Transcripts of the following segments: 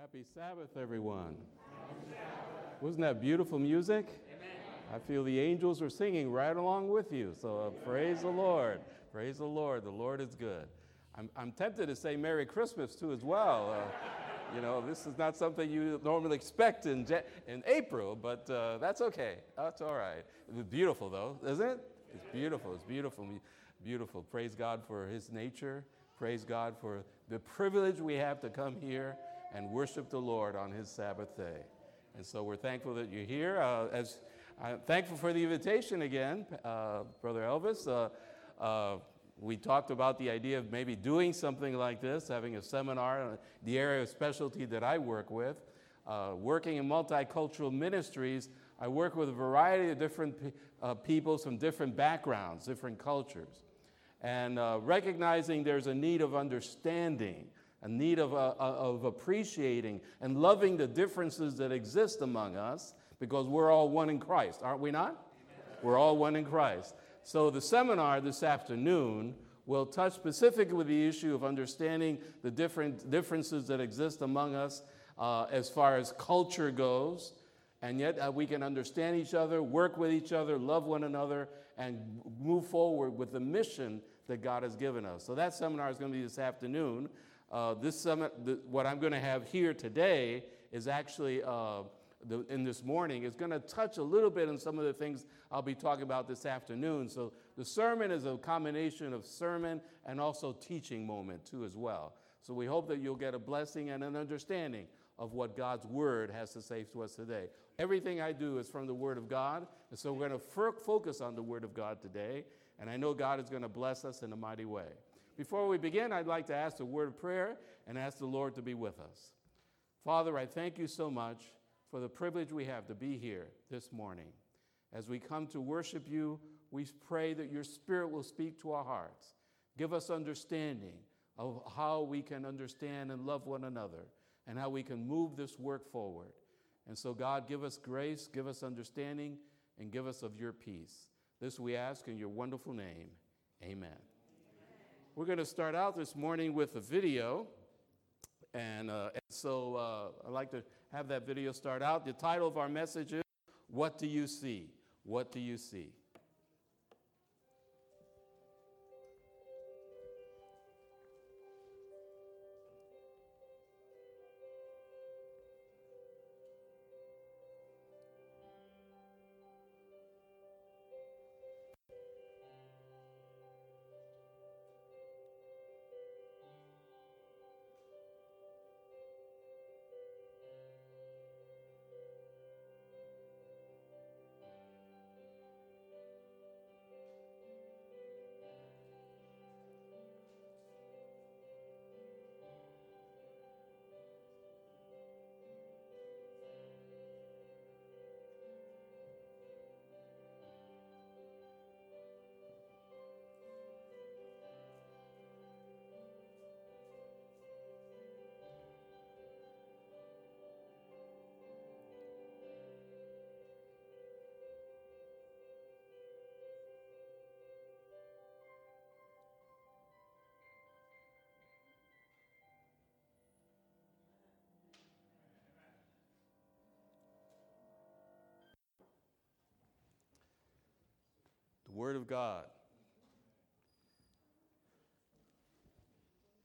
Happy Sabbath, everyone. Wasn't that beautiful music? I feel the angels are singing right along with you. So uh, praise the Lord. Praise the Lord. The Lord is good. I'm, I'm tempted to say Merry Christmas too, as well. Uh, you know, this is not something you normally expect in, in April, but uh, that's okay. That's all right. It's beautiful, though, isn't it? It's beautiful. It's beautiful. Beautiful. Praise God for His nature. Praise God for the privilege we have to come here and worship the Lord on His Sabbath day. And so we're thankful that you're here. Uh, as I'm thankful for the invitation again, uh, Brother Elvis. Uh, uh, we talked about the idea of maybe doing something like this, having a seminar in the area of specialty that I work with. Uh, working in multicultural ministries, I work with a variety of different pe- uh, people from different backgrounds, different cultures. And recognizing there's a need of understanding a need of, uh, uh, of appreciating and loving the differences that exist among us because we're all one in Christ, aren't we not? Amen. We're all one in Christ. So the seminar this afternoon will touch specifically with the issue of understanding the different differences that exist among us uh, as far as culture goes. And yet uh, we can understand each other, work with each other, love one another, and move forward with the mission that God has given us. So that seminar is going to be this afternoon. Uh, this summit, the, what I'm going to have here today is actually, uh, the, in this morning, is going to touch a little bit on some of the things I'll be talking about this afternoon. So the sermon is a combination of sermon and also teaching moment too as well. So we hope that you'll get a blessing and an understanding of what God's word has to say to us today. Everything I do is from the word of God, and so we're going to f- focus on the word of God today, and I know God is going to bless us in a mighty way. Before we begin, I'd like to ask a word of prayer and ask the Lord to be with us. Father, I thank you so much for the privilege we have to be here this morning. As we come to worship you, we pray that your Spirit will speak to our hearts. Give us understanding of how we can understand and love one another and how we can move this work forward. And so, God, give us grace, give us understanding, and give us of your peace. This we ask in your wonderful name. Amen. We're going to start out this morning with a video. And, uh, and so uh, I'd like to have that video start out. The title of our message is What Do You See? What Do You See? Word of God.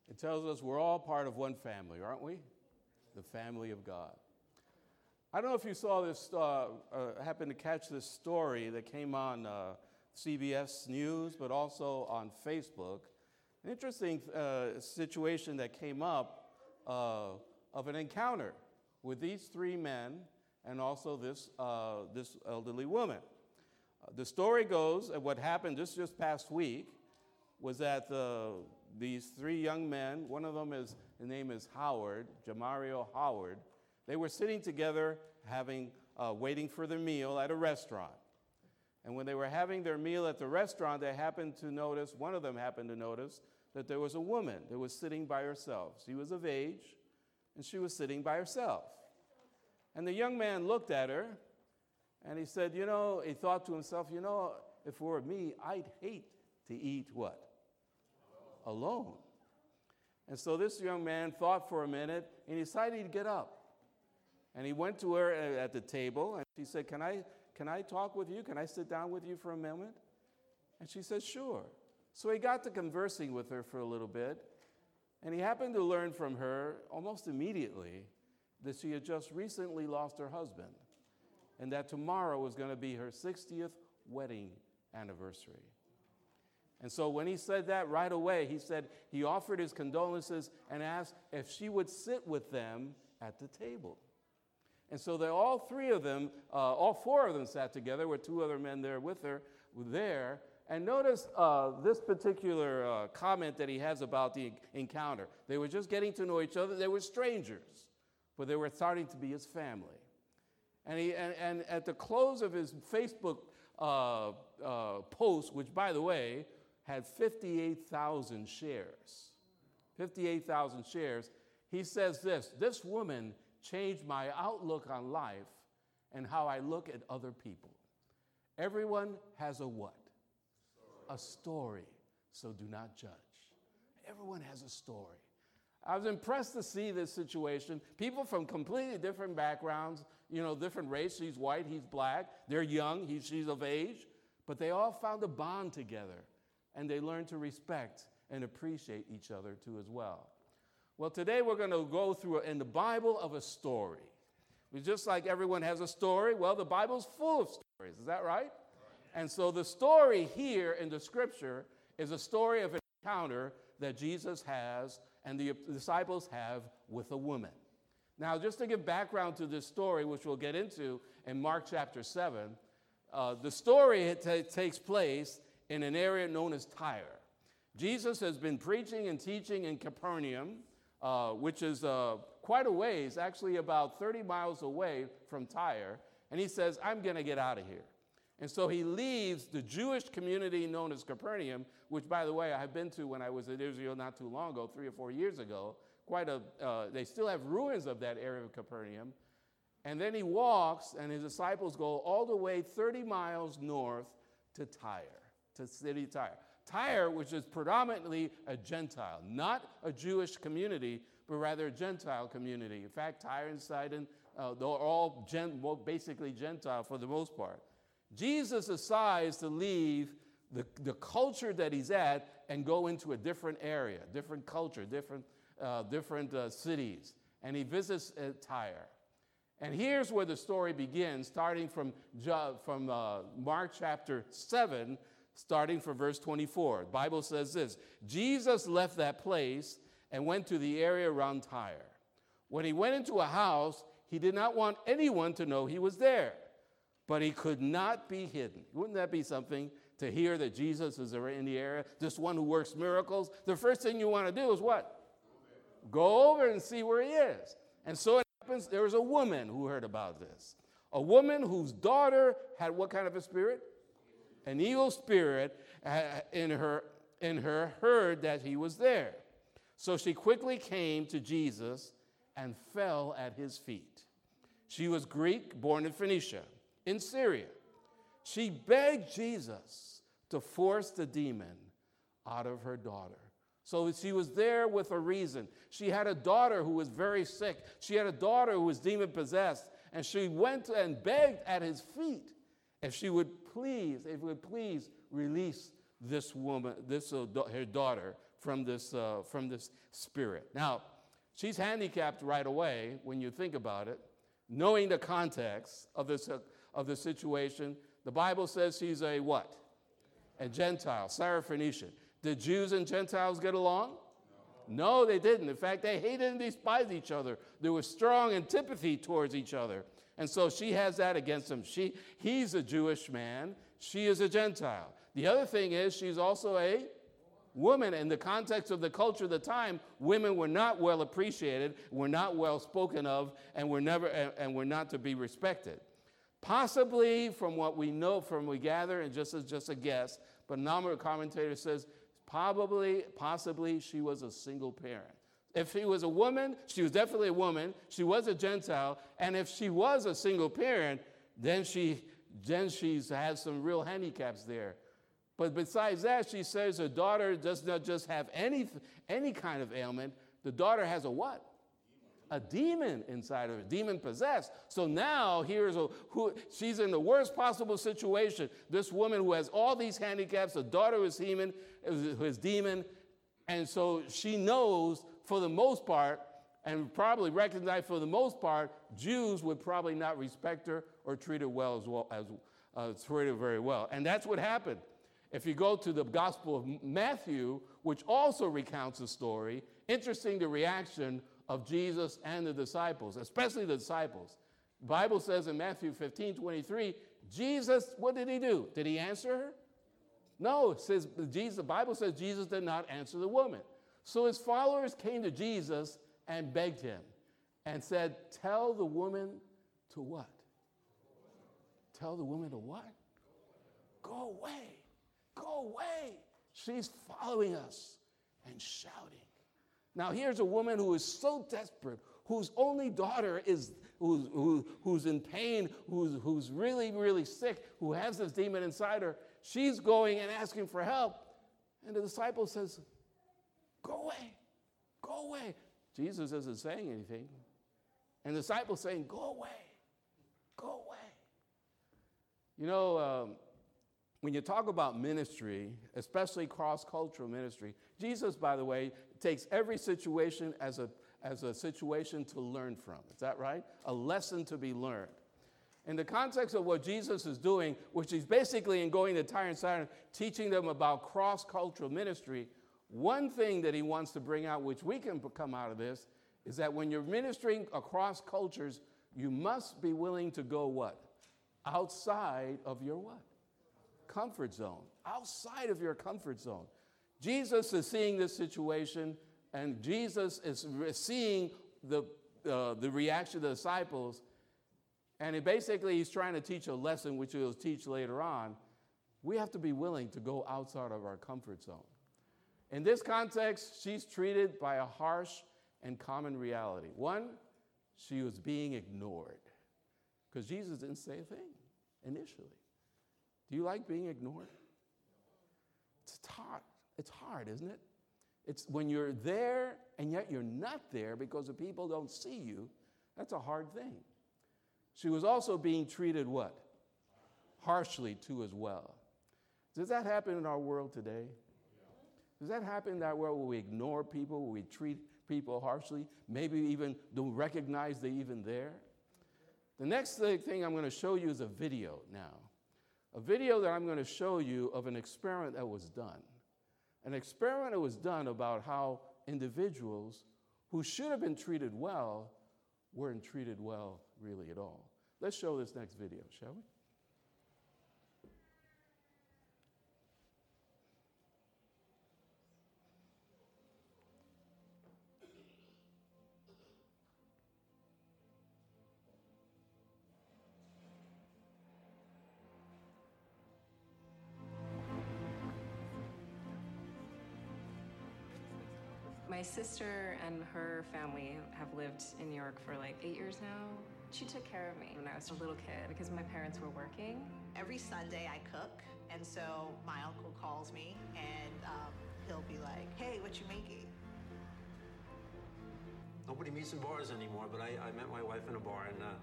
It tells us we're all part of one family, aren't we? The family of God. I don't know if you saw this, uh, uh, happened to catch this story that came on uh, CBS News, but also on Facebook. An interesting uh, situation that came up uh, of an encounter with these three men and also this, uh, this elderly woman the story goes, and what happened just this past week was that uh, these three young men, one of them is, his name is Howard, Jamario Howard, they were sitting together having, uh, waiting for their meal at a restaurant. And when they were having their meal at the restaurant, they happened to notice, one of them happened to notice, that there was a woman that was sitting by herself. She was of age, and she was sitting by herself. And the young man looked at her and he said, You know, he thought to himself, You know, if it were me, I'd hate to eat what? Alone. And so this young man thought for a minute and he decided to get up. And he went to her uh, at the table and she said, Can I, can I talk with you? Can I sit down with you for a moment? And she said, Sure. So he got to conversing with her for a little bit. And he happened to learn from her almost immediately that she had just recently lost her husband and that tomorrow was going to be her 60th wedding anniversary. And so when he said that right away, he said he offered his condolences and asked if she would sit with them at the table. And so they all three of them, uh, all four of them sat together with two other men there with her, there. And notice uh, this particular uh, comment that he has about the encounter. They were just getting to know each other. They were strangers, but they were starting to be his family. And, he, and, and at the close of his Facebook uh, uh, post, which by the way had 58,000 shares, 58,000 shares, he says this This woman changed my outlook on life and how I look at other people. Everyone has a what? Story. A story, so do not judge. Everyone has a story. I was impressed to see this situation. People from completely different backgrounds, you know, different race. She's white, he's black. They're young, he, she's of age. But they all found a bond together and they learned to respect and appreciate each other too as well. Well, today we're going to go through in the Bible of a story. Just like everyone has a story, well, the Bible's full of stories. Is that right? And so the story here in the scripture is a story of an encounter that Jesus has and the disciples have with a woman. Now, just to give background to this story, which we'll get into in Mark chapter 7, uh, the story t- takes place in an area known as Tyre. Jesus has been preaching and teaching in Capernaum, uh, which is uh, quite a ways, actually about 30 miles away from Tyre, and he says, I'm going to get out of here. And so he leaves the Jewish community known as Capernaum, which, by the way, I've been to when I was in Israel not too long ago, three or four years ago. Quite a, uh, they still have ruins of that area of Capernaum. And then he walks, and his disciples go all the way 30 miles north to Tyre, to city Tyre. Tyre, which is predominantly a Gentile, not a Jewish community, but rather a Gentile community. In fact, Tyre and Sidon, uh, they're all gen- well, basically Gentile for the most part. Jesus decides to leave the, the culture that he's at and go into a different area, different culture, different, uh, different uh, cities. And he visits uh, Tyre. And here's where the story begins, starting from, from uh, Mark chapter 7, starting from verse 24. The Bible says this Jesus left that place and went to the area around Tyre. When he went into a house, he did not want anyone to know he was there but he could not be hidden. Wouldn't that be something to hear that Jesus is in the area, this one who works miracles? The first thing you want to do is what? Go over and see where he is. And so it happens there was a woman who heard about this. A woman whose daughter had what kind of a spirit? An evil spirit uh, in her, in her heard that he was there. So she quickly came to Jesus and fell at his feet. She was Greek, born in Phoenicia in Syria. She begged Jesus to force the demon out of her daughter. So she was there with a reason. She had a daughter who was very sick. She had a daughter who was demon possessed. And she went and begged at his feet if she would please, if would please release this woman, this uh, her daughter from this, uh, from this spirit. Now, she's handicapped right away when you think about it, knowing the context of this uh, of the situation. The Bible says he's a what? A Gentile, Syrophoenician. Did Jews and Gentiles get along? No. no, they didn't. In fact, they hated and despised each other. There was strong antipathy towards each other. And so she has that against him. She, he's a Jewish man. She is a Gentile. The other thing is, she's also a woman. In the context of the culture of the time, women were not well appreciated, were not well spoken of, and were never and, and were not to be respected. Possibly, from what we know, from we gather, and just as just a guess, but a number of commentators says probably, possibly, she was a single parent. If she was a woman, she was definitely a woman. She was a Gentile, and if she was a single parent, then she then she's had some real handicaps there. But besides that, she says her daughter does not just have any, any kind of ailment, the daughter has a what? A demon inside of her, demon possessed. So now here's a who she's in the worst possible situation. This woman who has all these handicaps, the daughter is demon, is demon, and so she knows for the most part, and probably recognized for the most part, Jews would probably not respect her or treat her well as well as uh, treat her very well. And that's what happened. If you go to the Gospel of Matthew, which also recounts the story, interesting the reaction of Jesus and the disciples, especially the disciples. The Bible says in Matthew 15, 23, Jesus, what did he do? Did he answer her? No, it says Jesus, the Bible says Jesus did not answer the woman. So his followers came to Jesus and begged him and said, Tell the woman to what? Tell the woman to what? Go away. Go away. She's following us and shouting. Now, here's a woman who is so desperate, whose only daughter is who's, who, who's in pain, who's, who's really, really sick, who has this demon inside her. She's going and asking for help. And the disciple says, Go away, go away. Jesus isn't saying anything. And the disciple saying, Go away, go away. You know, um, when you talk about ministry, especially cross cultural ministry, Jesus, by the way, takes every situation as a, as a situation to learn from. Is that right? A lesson to be learned. In the context of what Jesus is doing, which is basically in going to Tyre and Sidon, teaching them about cross cultural ministry, one thing that he wants to bring out, which we can come out of this, is that when you're ministering across cultures, you must be willing to go what? Outside of your what? Comfort zone. Outside of your comfort zone. Jesus is seeing this situation, and Jesus is seeing the, uh, the reaction of the disciples. And basically, he's trying to teach a lesson, which he'll teach later on. We have to be willing to go outside of our comfort zone. In this context, she's treated by a harsh and common reality. One, she was being ignored because Jesus didn't say a thing initially. Do you like being ignored? It's hard. It's hard, isn't it? It's when you're there and yet you're not there because the people don't see you. That's a hard thing. She was also being treated what? Harshly too as well. Does that happen in our world today? Does that happen in that world where we ignore people, where we treat people harshly, maybe even don't recognize they're even there? The next thing I'm going to show you is a video now. A video that I'm going to show you of an experiment that was done. An experiment that was done about how individuals who should have been treated well weren't treated well really at all. Let's show this next video, shall we? Sister and her family have lived in New York for like eight years now. She took care of me when I was a little kid because my parents were working. Every Sunday I cook, and so my uncle calls me and um, he'll be like, hey, what you making? Nobody meets in bars anymore, but I, I met my wife in a bar, and uh,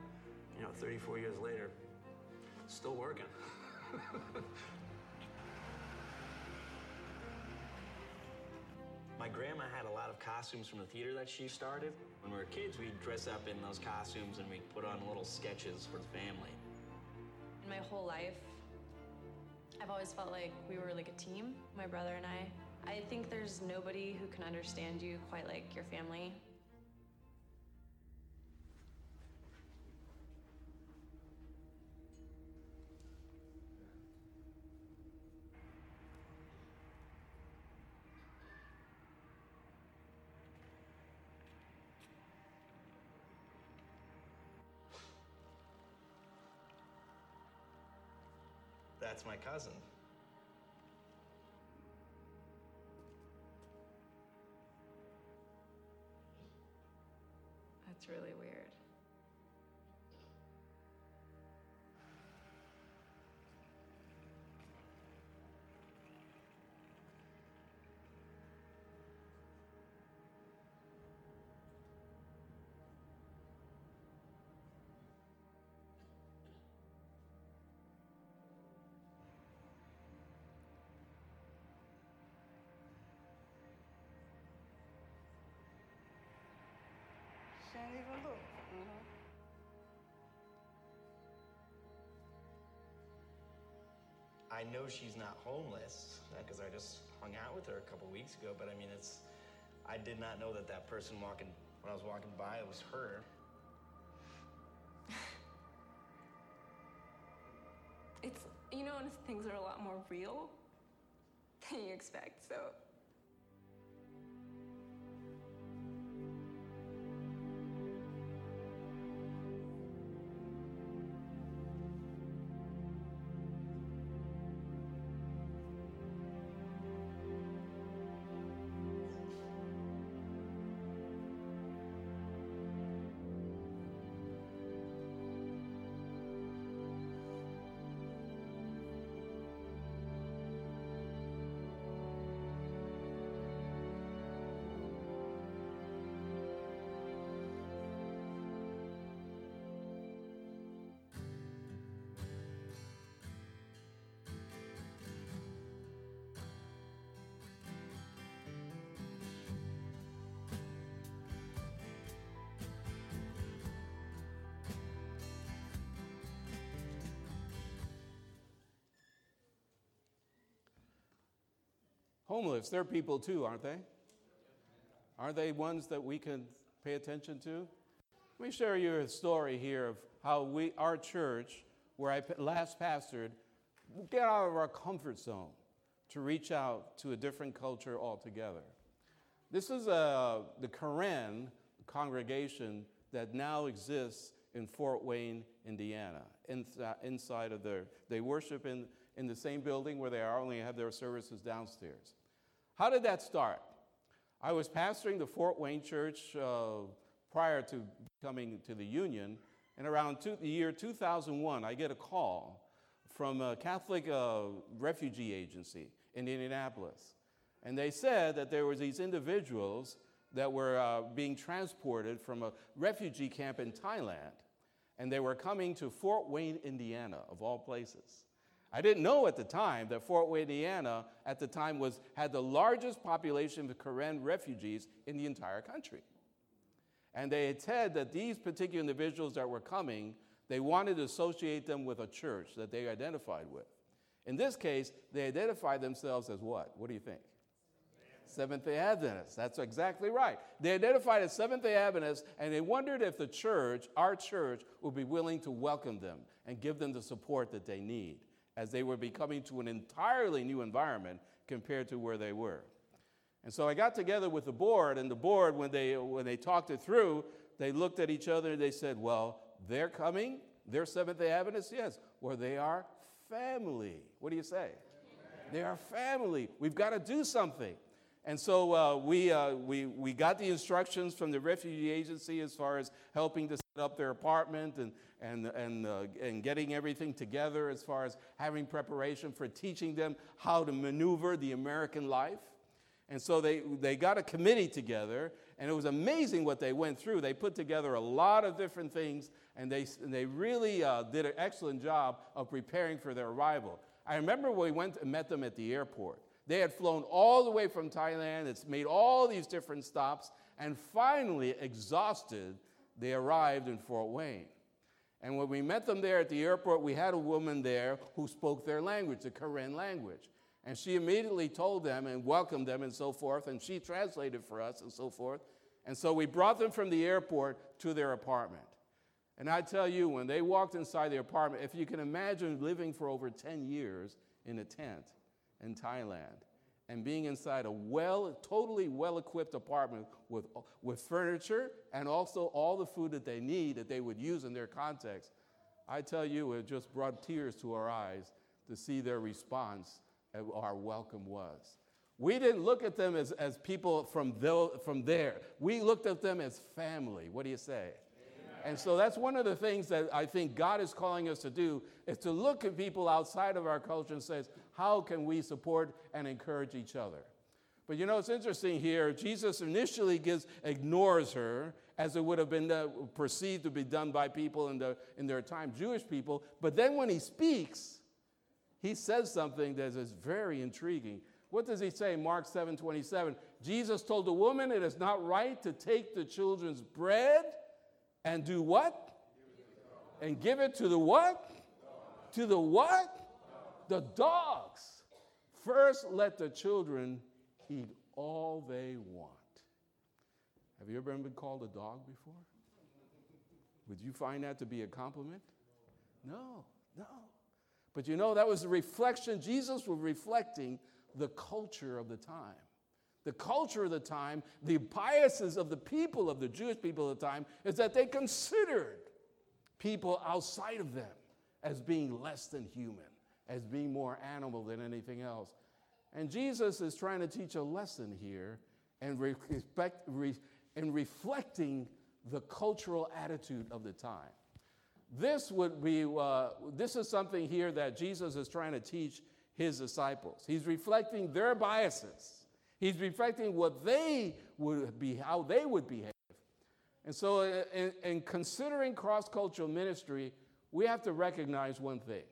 you know, 34 years later, still working. My grandma had a lot of costumes from the theater that she started. When we were kids, we'd dress up in those costumes and we'd put on little sketches for the family. In my whole life, I've always felt like we were like a team, my brother and I. I think there's nobody who can understand you quite like your family. That's my cousin. That's really weird. I know she's not homeless uh, because I just hung out with her a couple weeks ago. But I mean, it's I did not know that that person walking when I was walking by it was her. it's you know, things are a lot more real than you expect. So Homeless, they're people too, aren't they? Aren't they ones that we can pay attention to? Let me share you a story here of how we, our church, where I last pastored, get out of our comfort zone to reach out to a different culture altogether. This is uh, the Karen congregation that now exists in Fort Wayne, Indiana, inside of their, they worship in, in the same building where they are, only have their services downstairs. How did that start? I was pastoring the Fort Wayne church uh, prior to coming to the Union, and around two, the year 2001, I get a call from a Catholic uh, refugee agency in Indianapolis. And they said that there were these individuals that were uh, being transported from a refugee camp in Thailand, and they were coming to Fort Wayne, Indiana, of all places. I didn't know at the time that Fort Wayne, Indiana, at the time was, had the largest population of Karen refugees in the entire country. And they had said that these particular individuals that were coming, they wanted to associate them with a church that they identified with. In this case, they identified themselves as what? What do you think? Seventh day Adventists. That's exactly right. They identified as Seventh day Adventists and they wondered if the church, our church, would be willing to welcome them and give them the support that they need as they were becoming to an entirely new environment compared to where they were. And so I got together with the board, and the board, when they, when they talked it through, they looked at each other and they said, Well, they're coming. They're Seventh day Adventists? Yes. Well, they are family. What do you say? Amen. They are family. We've got to do something. And so uh, we, uh, we, we got the instructions from the refugee agency as far as helping to up their apartment and, and, and, uh, and getting everything together as far as having preparation for teaching them how to maneuver the American life. And so they, they got a committee together, and it was amazing what they went through. They put together a lot of different things, and they, and they really uh, did an excellent job of preparing for their arrival. I remember we went and met them at the airport. They had flown all the way from Thailand, it's made all these different stops, and finally, exhausted, they arrived in Fort Wayne. And when we met them there at the airport, we had a woman there who spoke their language, the Karen language. And she immediately told them and welcomed them and so forth, and she translated for us and so forth. And so we brought them from the airport to their apartment. And I tell you, when they walked inside the apartment, if you can imagine living for over 10 years in a tent in Thailand, and being inside a well, totally well equipped apartment with, with furniture and also all the food that they need that they would use in their context, I tell you, it just brought tears to our eyes to see their response and our welcome was. We didn't look at them as, as people from, the, from there. We looked at them as family. What do you say? And so that's one of the things that I think God is calling us to do is to look at people outside of our culture and says, how can we support and encourage each other? But you know, it's interesting here. Jesus initially gives, ignores her, as it would have been uh, perceived to be done by people in, the, in their time, Jewish people. But then when he speaks, he says something that is very intriguing. What does he say? Mark 7 27. Jesus told the woman, It is not right to take the children's bread and do what? And give it to the what? To the what? The dogs. First, let the children eat all they want. Have you ever been called a dog before? Would you find that to be a compliment? No, no. But you know, that was a reflection. Jesus was reflecting the culture of the time. The culture of the time, the biases of the people, of the Jewish people of the time, is that they considered people outside of them as being less than human, as being more animal than anything else. And Jesus is trying to teach a lesson here and, respect, re, reflecting the cultural attitude of the time. This would be, uh, this is something here that Jesus is trying to teach his disciples. He's reflecting their biases. He's reflecting what they would be, how they would behave. And so, uh, in, in considering cross cultural ministry, we have to recognize one thing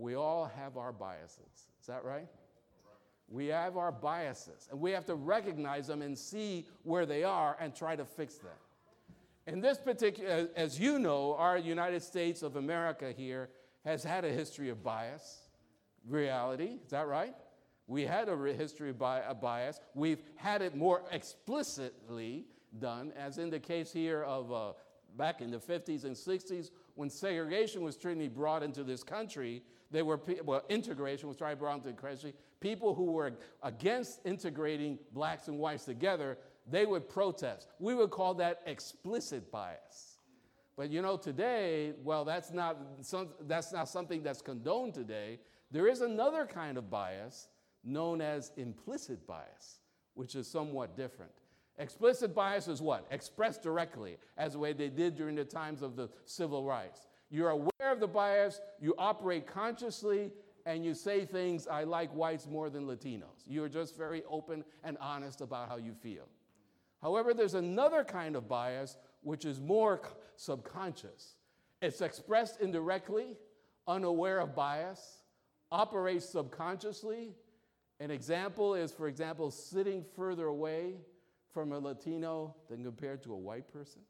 we all have our biases. Is that right? We have our biases, and we have to recognize them and see where they are and try to fix them. In this particular, as you know, our United States of America here has had a history of bias, reality. Is that right? We had a history of bias. We've had it more explicitly done, as in the case here of uh, back in the 50s and 60s when segregation was truly brought into this country. They were, well, integration was be brought into the. People who were against integrating blacks and whites together they would protest. We would call that explicit bias. But you know, today, well, that's not, some, that's not something that's condoned today. There is another kind of bias known as implicit bias, which is somewhat different. Explicit bias is what? Expressed directly, as the way they did during the times of the civil rights. You're aware of the bias, you operate consciously, and you say things, I like whites more than Latinos. You're just very open and honest about how you feel. However, there's another kind of bias which is more subconscious. It's expressed indirectly, unaware of bias, operates subconsciously. An example is, for example, sitting further away from a Latino than compared to a white person,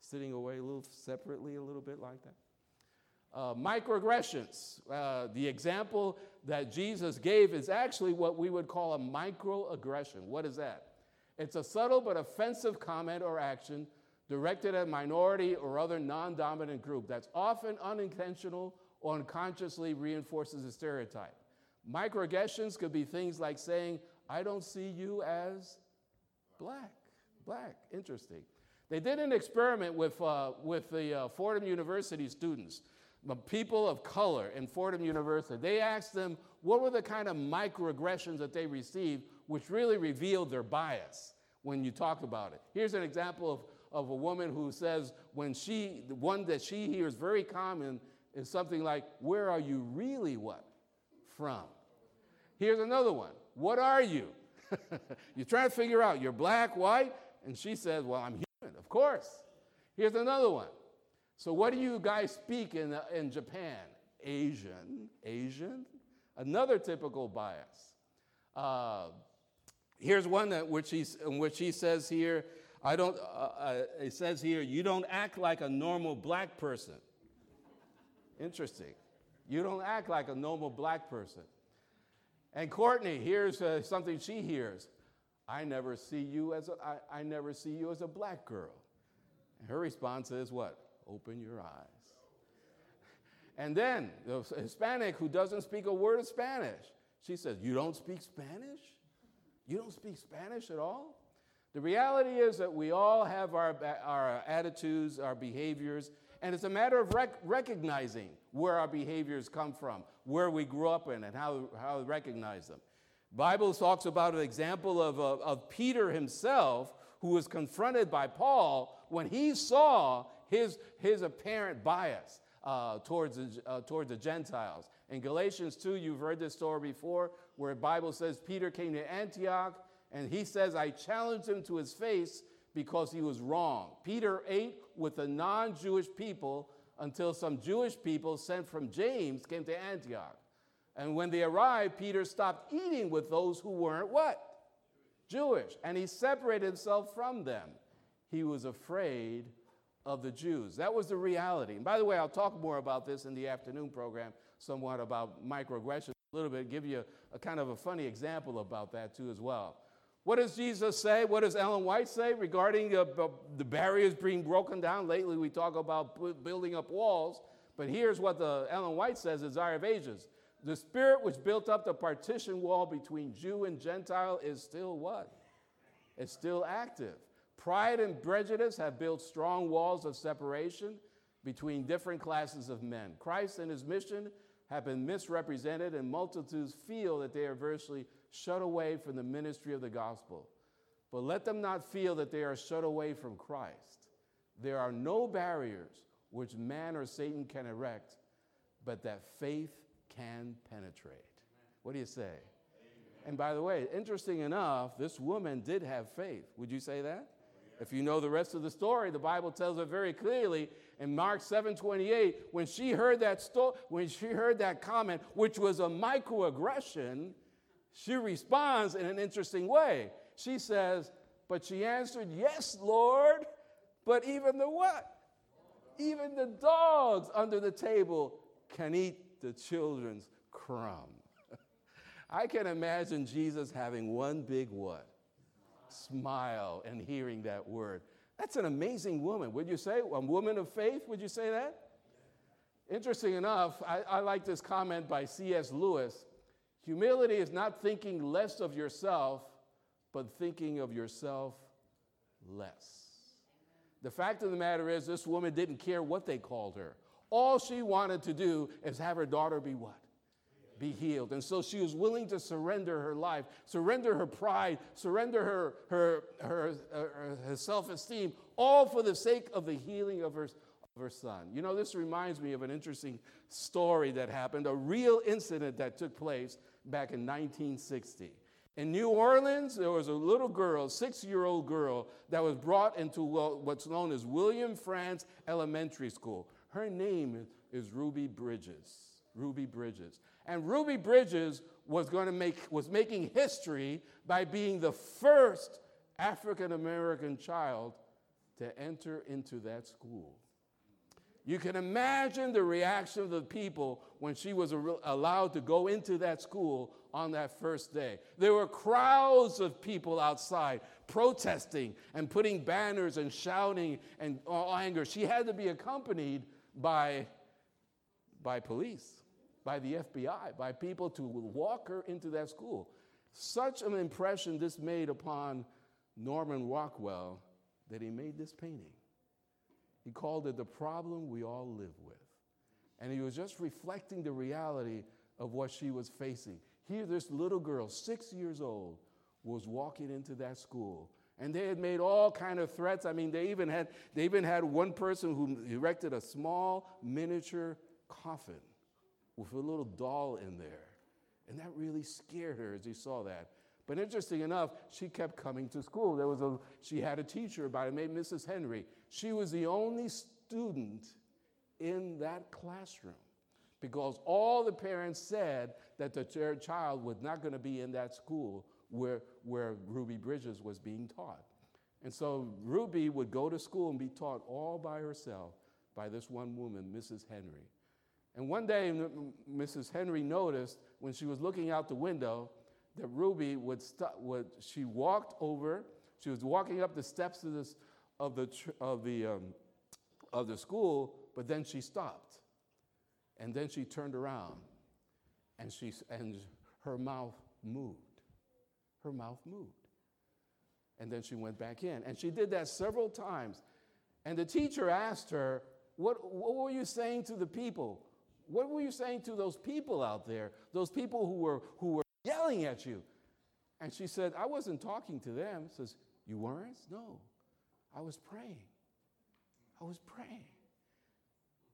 sitting away a little separately, a little bit like that. Uh, microaggressions. Uh, the example that Jesus gave is actually what we would call a microaggression. What is that? It's a subtle but offensive comment or action directed at a minority or other non dominant group that's often unintentional or unconsciously reinforces a stereotype. Microaggressions could be things like saying, I don't see you as black. Black, interesting. They did an experiment with, uh, with the uh, Fordham University students, people of color in Fordham University. They asked them what were the kind of microaggressions that they received which really revealed their bias when you talk about it. Here's an example of, of a woman who says, when she, the one that she hears very common is something like, Where are you really what? From. Here's another one. What are you? You're trying to figure out, you're black, white? And she says, Well, I'm human, of course. Here's another one. So, what do you guys speak in, in Japan? Asian. Asian? Another typical bias. Uh, Here's one that which he, which he says here, I don't, uh, uh, it says here, you don't act like a normal black person. Interesting. You don't act like a normal black person. And Courtney hears uh, something she hears. I never see you as a, I, I never see you as a black girl. And her response is what? Open your eyes. And then the Hispanic who doesn't speak a word of Spanish, she says, You don't speak Spanish? You don't speak Spanish at all? The reality is that we all have our, our attitudes, our behaviors, and it's a matter of rec- recognizing where our behaviors come from, where we grew up in, and how, how to recognize them. Bible talks about an example of, of, of Peter himself, who was confronted by Paul when he saw his, his apparent bias uh, towards, the, uh, towards the Gentiles. In Galatians 2, you've heard this story before, where the Bible says Peter came to Antioch and he says, I challenged him to his face because he was wrong. Peter ate with the non Jewish people until some Jewish people sent from James came to Antioch. And when they arrived, Peter stopped eating with those who weren't what? Jewish. And he separated himself from them. He was afraid of the Jews. That was the reality. And by the way, I'll talk more about this in the afternoon program somewhat about microaggressions a little bit, give you a, a kind of a funny example about that too as well. What does Jesus say? What does Ellen White say regarding uh, the barriers being broken down? Lately, we talk about building up walls, but here's what the Ellen White says: Desire of Ages. The spirit which built up the partition wall between Jew and Gentile is still what? It's still active. Pride and prejudice have built strong walls of separation between different classes of men. Christ and his mission have been misrepresented, and multitudes feel that they are virtually shut away from the ministry of the gospel. But let them not feel that they are shut away from Christ. There are no barriers which man or Satan can erect, but that faith can penetrate. What do you say? And by the way, interesting enough, this woman did have faith. Would you say that? If you know the rest of the story, the Bible tells it very clearly in Mark 7:28 when she heard that sto- when she heard that comment, which was a microaggression, she responds in an interesting way. She says, "But she answered, "Yes, Lord, but even the what? Even the dogs under the table can eat the children's crumb." I can imagine Jesus having one big what? Smile and hearing that word. That's an amazing woman. Would you say? A woman of faith, would you say that? Interesting enough, I, I like this comment by C.S. Lewis. Humility is not thinking less of yourself, but thinking of yourself less. The fact of the matter is, this woman didn't care what they called her. All she wanted to do is have her daughter be what? Be healed. And so she was willing to surrender her life, surrender her pride, surrender her, her, her, uh, her, her self esteem, all for the sake of the healing of her, of her son. You know, this reminds me of an interesting story that happened, a real incident that took place back in 1960. In New Orleans, there was a little girl, six year old girl, that was brought into what's known as William Frantz Elementary School. Her name is Ruby Bridges. Ruby Bridges. And Ruby Bridges was going to make was making history by being the first African American child to enter into that school. You can imagine the reaction of the people when she was allowed to go into that school on that first day. There were crowds of people outside protesting and putting banners and shouting and anger. She had to be accompanied by, by police by the FBI, by people to walk her into that school. Such an impression this made upon Norman Rockwell that he made this painting. He called it The Problem We All Live With. And he was just reflecting the reality of what she was facing. Here, this little girl, six years old, was walking into that school. And they had made all kind of threats. I mean, they even had, they even had one person who erected a small miniature coffin with a little doll in there. And that really scared her as he saw that. But interesting enough, she kept coming to school. There was a, she had a teacher by the name Mrs. Henry. She was the only student in that classroom because all the parents said that their child was not going to be in that school where, where Ruby Bridges was being taught. And so Ruby would go to school and be taught all by herself by this one woman, Mrs. Henry. And one day, Mrs. Henry noticed when she was looking out the window that Ruby would, stop. would she walked over, she was walking up the steps of, this, of, the, of, the, um, of the school, but then she stopped. And then she turned around and, she, and her mouth moved. Her mouth moved. And then she went back in. And she did that several times. And the teacher asked her, What, what were you saying to the people? What were you saying to those people out there, those people who were, who were yelling at you? And she said, I wasn't talking to them. Says, You weren't? No. I was praying. I was praying.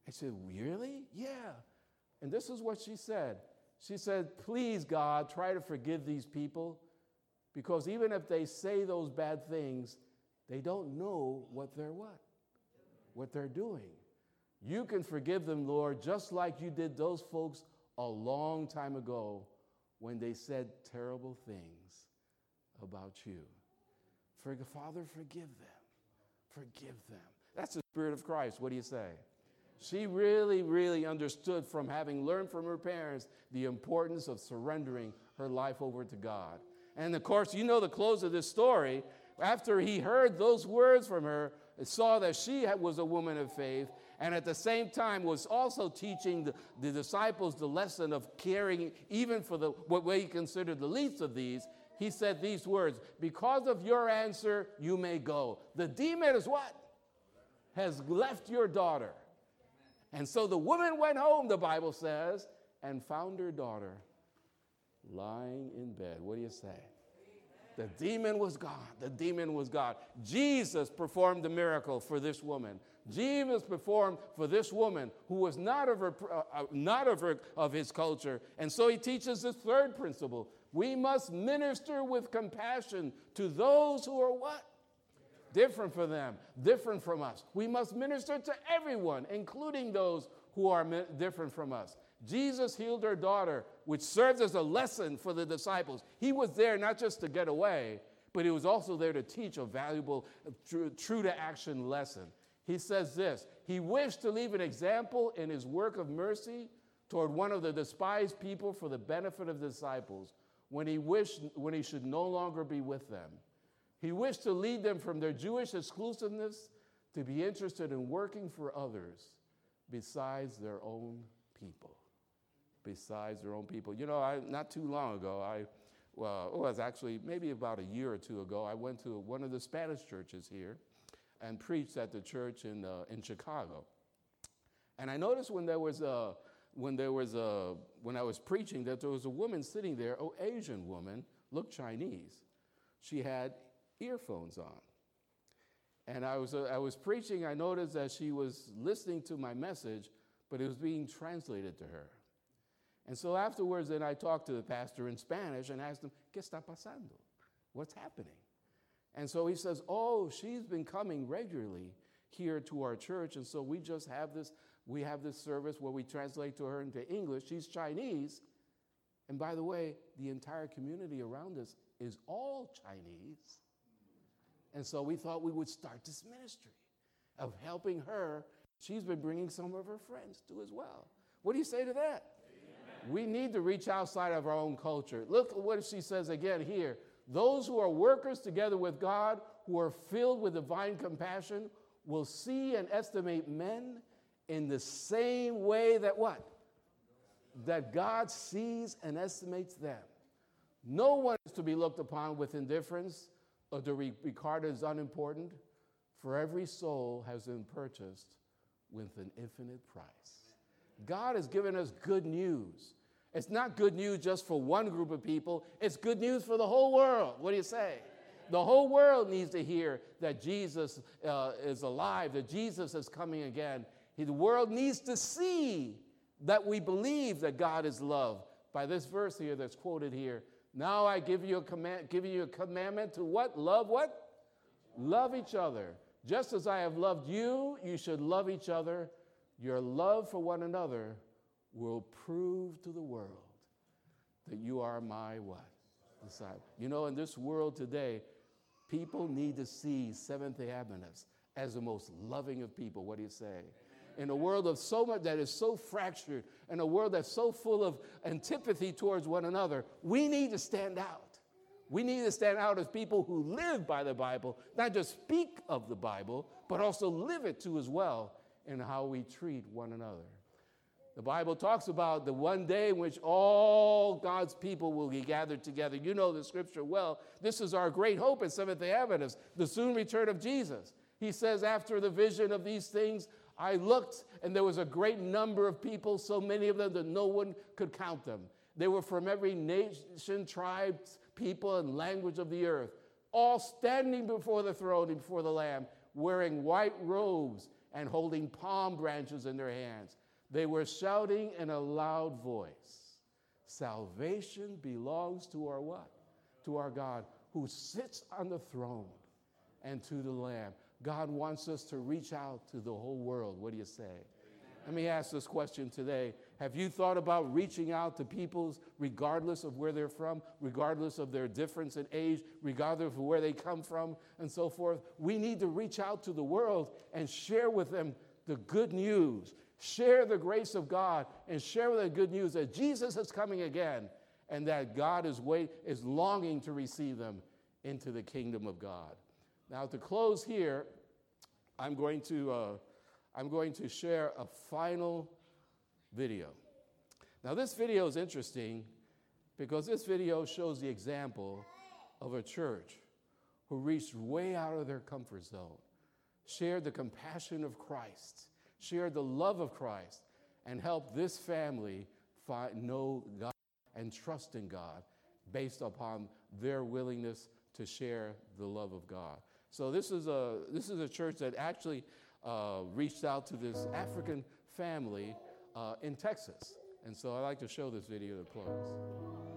I said, Really? Yeah. And this is what she said. She said, Please, God, try to forgive these people because even if they say those bad things, they don't know what they're what? What they're doing. You can forgive them, Lord, just like you did those folks a long time ago when they said terrible things about you. For, Father, forgive them. Forgive them. That's the Spirit of Christ. What do you say? She really, really understood from having learned from her parents the importance of surrendering her life over to God. And of course, you know the close of this story. After he heard those words from her, saw that she was a woman of faith, and at the same time was also teaching the, the disciples the lesson of caring even for the what he considered the least of these, he said these words Because of your answer, you may go. The demon is what? Has left your daughter. And so the woman went home, the Bible says, and found her daughter lying in bed. What do you say? The demon was gone. The demon was gone. Jesus performed the miracle for this woman. Jesus performed for this woman who was not of her, uh, uh, not of her, of his culture. And so he teaches this third principle. We must minister with compassion to those who are what? Different from them, different from us. We must minister to everyone, including those who are different from us. Jesus healed her daughter, which serves as a lesson for the disciples. He was there not just to get away, but he was also there to teach a valuable, true, true to action lesson. He says this He wished to leave an example in his work of mercy toward one of the despised people for the benefit of the disciples when he wished when he should no longer be with them. He wished to lead them from their Jewish exclusiveness to be interested in working for others besides their own people besides their own people. You know, I, not too long ago, I well, it was actually maybe about a year or two ago, I went to one of the Spanish churches here and preached at the church in, uh, in Chicago. And I noticed when there was a, when there was a, when I was preaching that there was a woman sitting there, an Asian woman, looked Chinese. She had earphones on. And I was, uh, I was preaching, I noticed that she was listening to my message, but it was being translated to her. And so afterwards, then I talked to the pastor in Spanish and asked him, ¿Qué está pasando? What's happening? And so he says, Oh, she's been coming regularly here to our church. And so we just have this, we have this service where we translate to her into English. She's Chinese. And by the way, the entire community around us is all Chinese. And so we thought we would start this ministry of helping her. She's been bringing some of her friends too as well. What do you say to that? We need to reach outside of our own culture. Look what she says again here. Those who are workers together with God, who are filled with divine compassion, will see and estimate men in the same way that what? That God sees and estimates them. No one is to be looked upon with indifference or to be regarded as unimportant, for every soul has been purchased with an infinite price. God has given us good news. It's not good news just for one group of people, it's good news for the whole world. What do you say? The whole world needs to hear that Jesus uh, is alive, that Jesus is coming again. The world needs to see that we believe that God is love. By this verse here that's quoted here, now I give you a command, giving you a commandment to what? Love what? Love each other. Just as I have loved you, you should love each other. Your love for one another will prove to the world that you are my what? Disciple. You know, in this world today, people need to see Seventh day Adventists as the most loving of people. What do you say? In a world of so much that is so fractured, in a world that's so full of antipathy towards one another, we need to stand out. We need to stand out as people who live by the Bible, not just speak of the Bible, but also live it too as well in how we treat one another. The Bible talks about the one day in which all God's people will be gathered together. You know the scripture well. This is our great hope in Seventh day Adventists, the soon return of Jesus. He says, After the vision of these things, I looked, and there was a great number of people, so many of them that no one could count them. They were from every nation, tribe, people, and language of the earth, all standing before the throne and before the Lamb, wearing white robes and holding palm branches in their hands. They were shouting in a loud voice Salvation belongs to our what? To our God who sits on the throne and to the Lamb. God wants us to reach out to the whole world. What do you say? Let me ask this question today. Have you thought about reaching out to peoples regardless of where they're from, regardless of their difference in age, regardless of where they come from, and so forth? We need to reach out to the world and share with them the good news Share the grace of God and share the good news that Jesus is coming again and that God is, wait, is longing to receive them into the kingdom of God. Now, to close here, I'm going to, uh, I'm going to share a final video. Now, this video is interesting because this video shows the example of a church who reached way out of their comfort zone, shared the compassion of Christ, shared the love of Christ, and helped this family find, know God and trust in God based upon their willingness to share the love of God. So this is a this is a church that actually uh, reached out to this African family uh, in Texas, and so I'd like to show this video to close.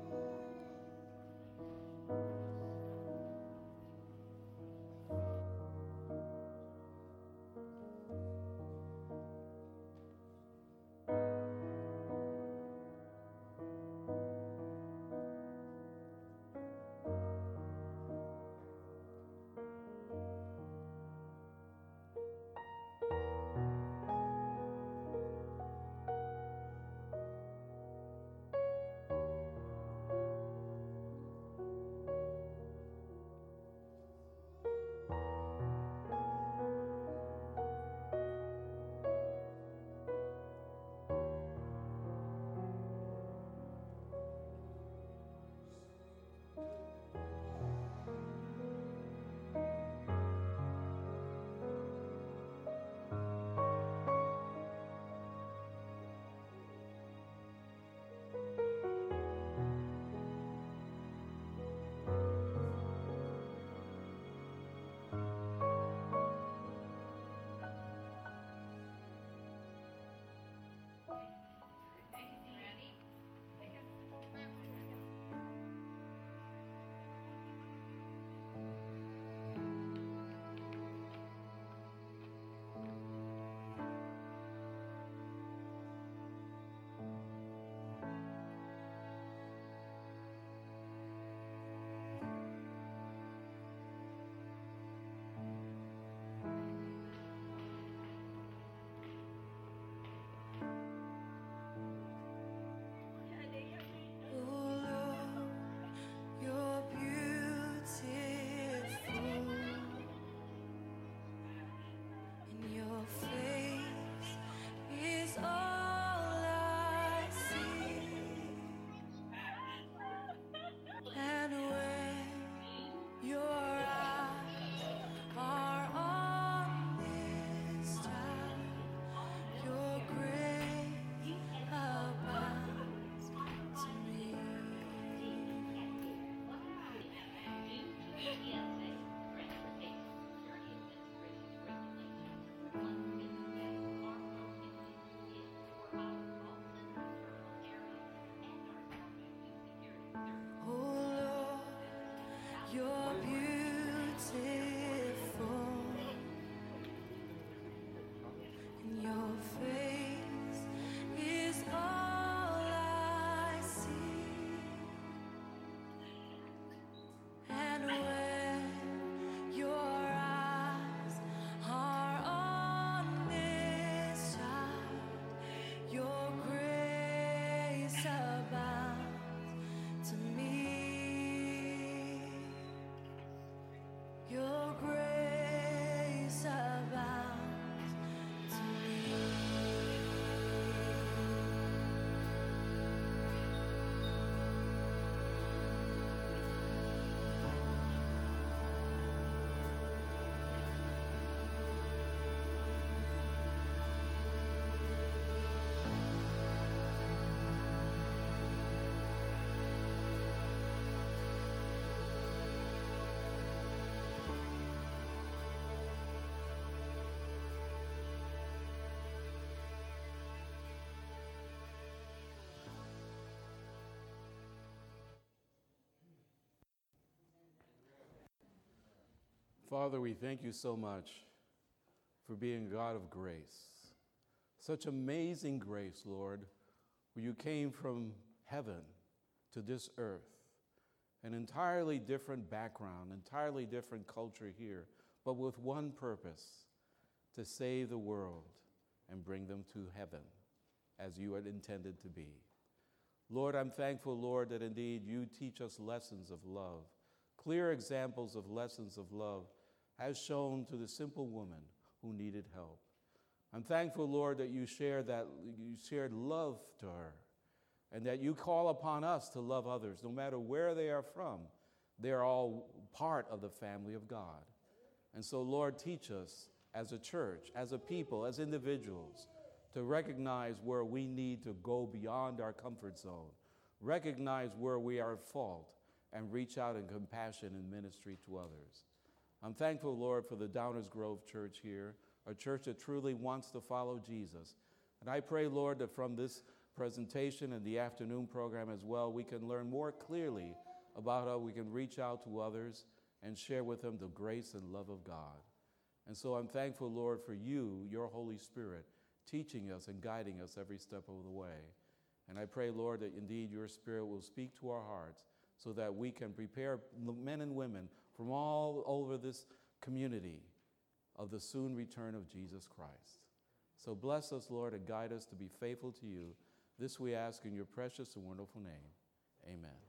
Beautiful, Father, we thank you so much for being God of grace. Such amazing grace, Lord, where you came from heaven to this earth, an entirely different background, entirely different culture here, but with one purpose to save the world and bring them to heaven as you had intended to be. Lord, I'm thankful, Lord, that indeed you teach us lessons of love, clear examples of lessons of love, as shown to the simple woman who needed help. I'm thankful, Lord, that you shared that you shared love to her, and that you call upon us to love others, no matter where they are from. They are all part of the family of God. And so, Lord, teach us as a church, as a people, as individuals, to recognize where we need to go beyond our comfort zone, recognize where we are at fault, and reach out in compassion and ministry to others. I'm thankful, Lord, for the Downers Grove Church here, a church that truly wants to follow Jesus. And I pray, Lord, that from this presentation and the afternoon program as well, we can learn more clearly about how we can reach out to others and share with them the grace and love of God. And so I'm thankful, Lord, for you, your Holy Spirit, teaching us and guiding us every step of the way. And I pray, Lord, that indeed your Spirit will speak to our hearts so that we can prepare men and women from all over this community of the soon return of Jesus Christ. So bless us, Lord, and guide us to be faithful to you. This we ask in your precious and wonderful name. Amen.